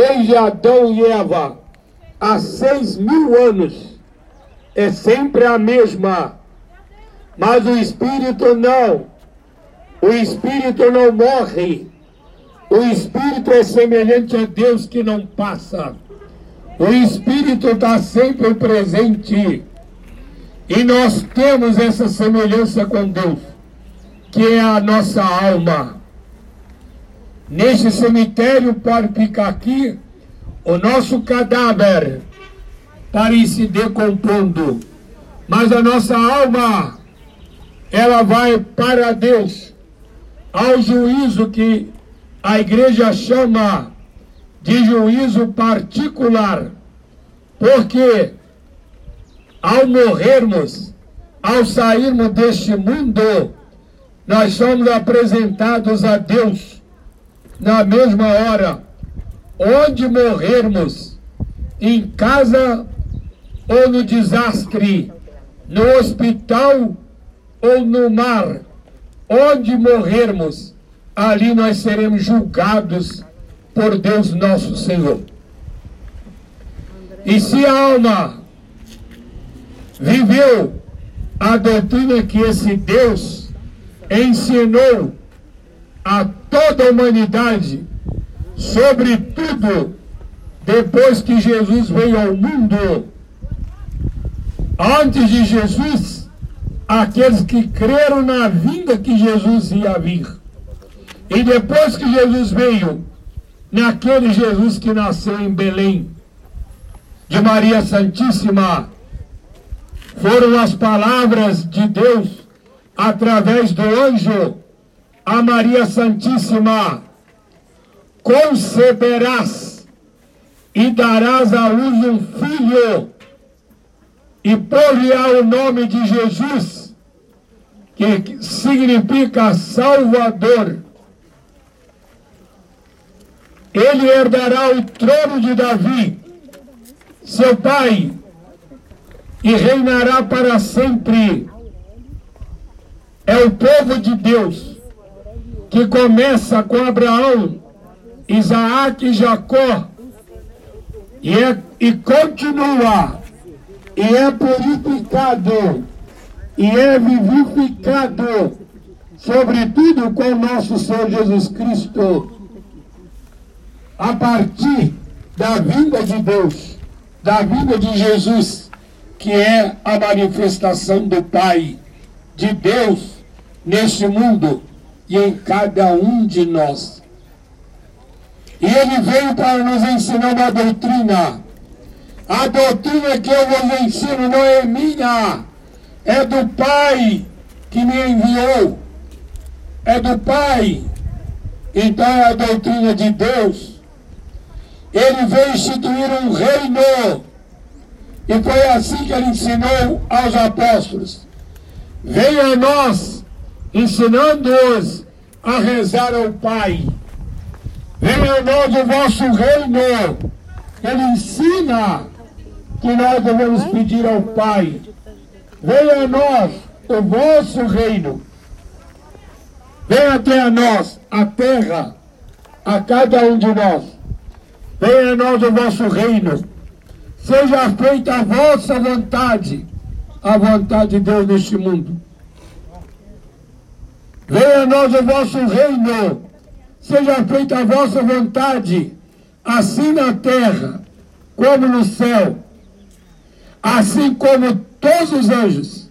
desde Adão e Eva, há seis mil anos, é sempre a mesma. Mas o Espírito não. O Espírito não morre. O Espírito é semelhante a Deus que não passa. O Espírito está sempre presente. E nós temos essa semelhança com Deus, que é a nossa alma. Neste cemitério pode ficar aqui o nosso cadáver para ir se decompondo. Mas a nossa alma, ela vai para Deus, ao juízo que a igreja chama de juízo particular. Porque ao morrermos, ao sairmos deste mundo, nós somos apresentados a Deus na mesma hora, onde morrermos, em casa ou no desastre, no hospital ou no mar, onde morrermos, ali nós seremos julgados por Deus nosso Senhor. E se a alma viveu a doutrina que esse Deus ensinou a toda a humanidade, sobretudo depois que Jesus veio ao mundo. Antes de Jesus, aqueles que creram na vinda que Jesus ia vir. E depois que Jesus veio, naquele Jesus que nasceu em Belém, de Maria Santíssima, foram as palavras de Deus através do anjo a Maria Santíssima: conceberás e darás à luz um filho, e por-lhe-á o nome de Jesus, que significa Salvador. Ele herdará o trono de Davi, seu pai, e reinará para sempre. É o povo de Deus que começa com Abraão, Isaac e Jacó e, é, e continua e é purificado e é vivificado, sobretudo com nosso Senhor Jesus Cristo, a partir da vinda de Deus, da vinda de Jesus que é a manifestação do Pai, de Deus, neste mundo e em cada um de nós. E ele veio para nos ensinar uma doutrina. A doutrina que eu vos ensino não é minha, é do Pai que me enviou. É do Pai. Então é a doutrina de Deus. Ele veio instituir um reino e foi assim que ele ensinou aos apóstolos. Venha a nós, ensinando-os a rezar ao Pai. Venha a nós o vosso reino. Ele ensina que nós devemos pedir ao Pai. Venha a nós o vosso reino. Venha até a nós a terra, a cada um de nós. Venha a nós o vosso reino Seja feita a vossa vontade, a vontade de Deus neste mundo. Venha a nós o vosso reino, seja feita a vossa vontade, assim na terra como no céu, assim como todos os anjos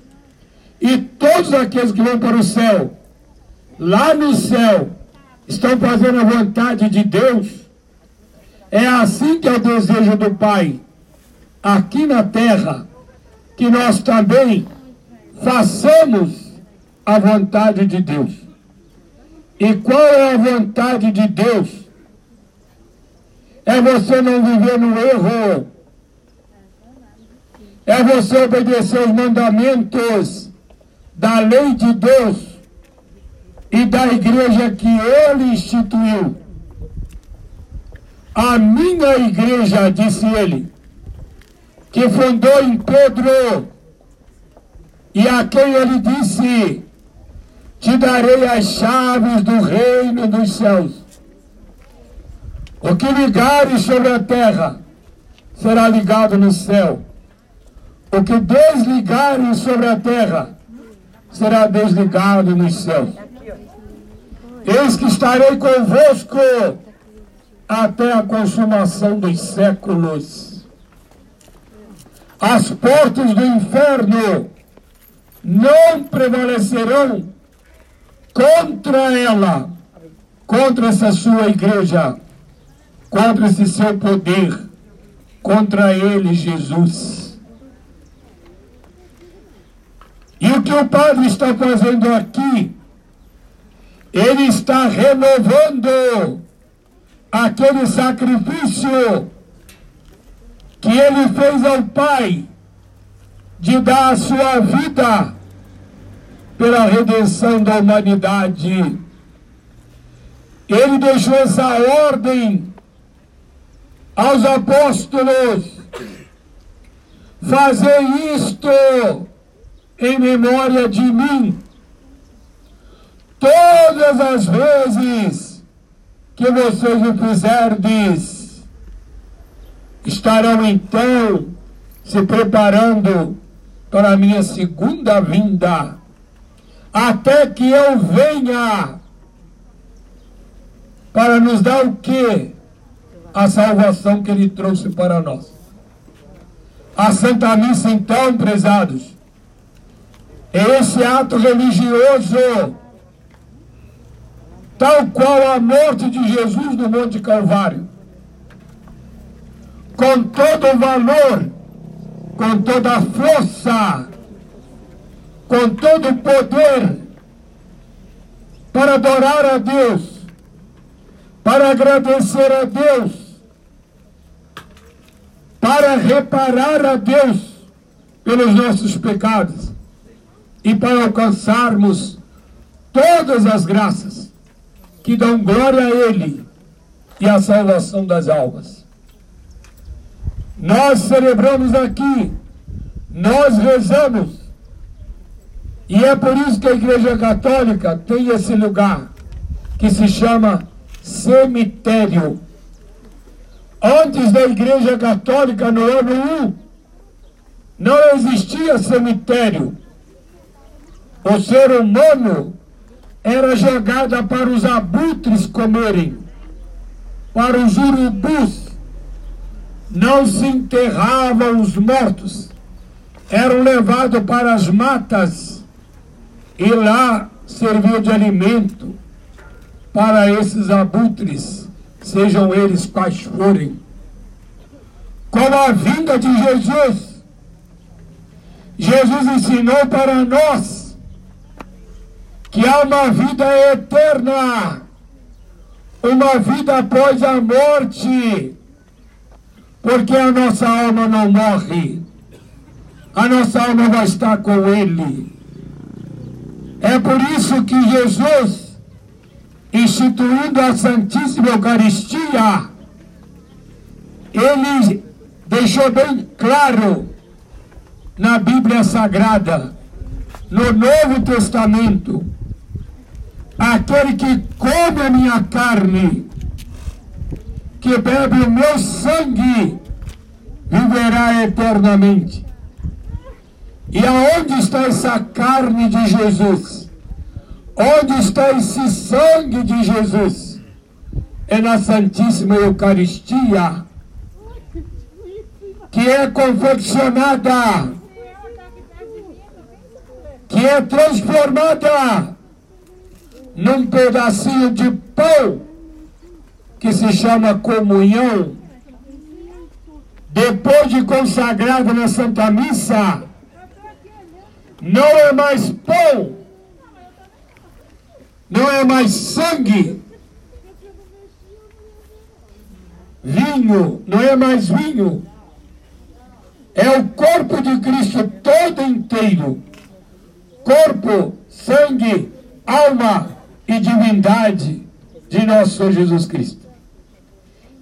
e todos aqueles que vão para o céu, lá no céu, estão fazendo a vontade de Deus. É assim que é o desejo do Pai aqui na terra, que nós também façamos a vontade de Deus. E qual é a vontade de Deus? É você não viver no erro. É você obedecer os mandamentos da lei de Deus e da igreja que ele instituiu. A minha igreja, disse ele, que fundou em Pedro, e a quem ele disse: Te darei as chaves do reino dos céus. O que ligares sobre a terra será ligado no céu. O que desligares sobre a terra será desligado nos céus. Eis que estarei convosco até a consumação dos séculos. As portas do inferno não prevalecerão contra ela, contra essa sua igreja, contra esse seu poder, contra ele, Jesus. E o que o Padre está fazendo aqui? Ele está renovando aquele sacrifício que ele fez ao Pai de dar a sua vida pela redenção da humanidade. Ele deixou essa ordem aos apóstolos: fazer isto em memória de mim. Todas as vezes que vocês o fizerdes, estarão então se preparando para a minha segunda vinda, até que eu venha para nos dar o que? A salvação que ele trouxe para nós. A Santa Missa, então, prezados, é esse ato religioso tal qual a morte de Jesus no Monte Calvário. Com todo o valor, com toda a força, com todo o poder, para adorar a Deus, para agradecer a Deus, para reparar a Deus pelos nossos pecados e para alcançarmos todas as graças que dão glória a Ele e a salvação das almas. Nós celebramos aqui, nós rezamos, e é por isso que a Igreja Católica tem esse lugar que se chama cemitério. Antes da Igreja Católica, no ano 1, não existia cemitério. O ser humano era jogada para os abutres comerem, para os urubus. Não se enterravam os mortos, eram levados para as matas e lá serviu de alimento para esses abutres, sejam eles quais forem. Com a vinda de Jesus, Jesus ensinou para nós que há uma vida eterna, uma vida após a morte, porque a nossa alma não morre, a nossa alma vai estar com Ele. É por isso que Jesus, instituindo a Santíssima Eucaristia, ele deixou bem claro na Bíblia Sagrada, no Novo Testamento, Aquele que come a minha carne, que bebe o meu sangue, viverá eternamente. E aonde está essa carne de Jesus? Onde está esse sangue de Jesus? É na Santíssima Eucaristia, que é confeccionada, que é transformada num pedacinho de pão que se chama comunhão, depois de consagrado na Santa Missa, não é mais pão, não é mais sangue, vinho, não é mais vinho, é o corpo de Cristo todo inteiro. Corpo, sangue, alma e divindade de nosso Senhor Jesus Cristo,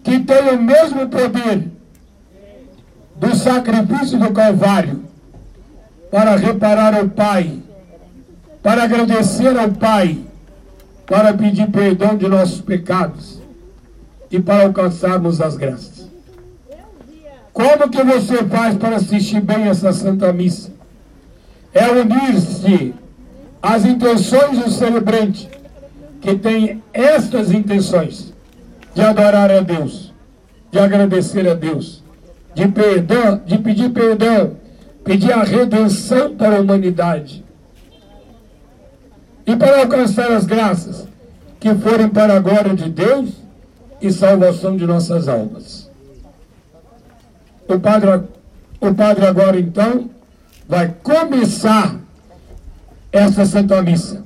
que tem o mesmo poder do sacrifício do Calvário para reparar ao Pai, para agradecer ao Pai, para pedir perdão de nossos pecados e para alcançarmos as graças. Como que você faz para assistir bem essa Santa Missa? É unir-se às intenções do celebrante, que tem estas intenções de adorar a Deus, de agradecer a Deus, de perdão, de pedir perdão, pedir a redenção para a humanidade. E para alcançar as graças que forem para a glória de Deus e salvação de nossas almas. O padre, o padre agora então vai começar essa Santa Missa.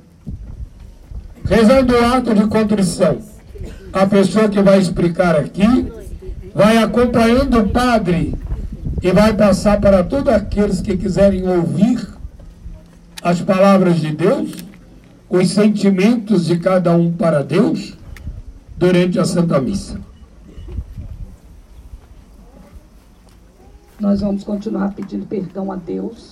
Rezando o ato de contrição. A pessoa que vai explicar aqui vai acompanhando o padre e vai passar para todos aqueles que quiserem ouvir as palavras de Deus, os sentimentos de cada um para Deus durante a Santa Missa. Nós vamos continuar pedindo perdão a Deus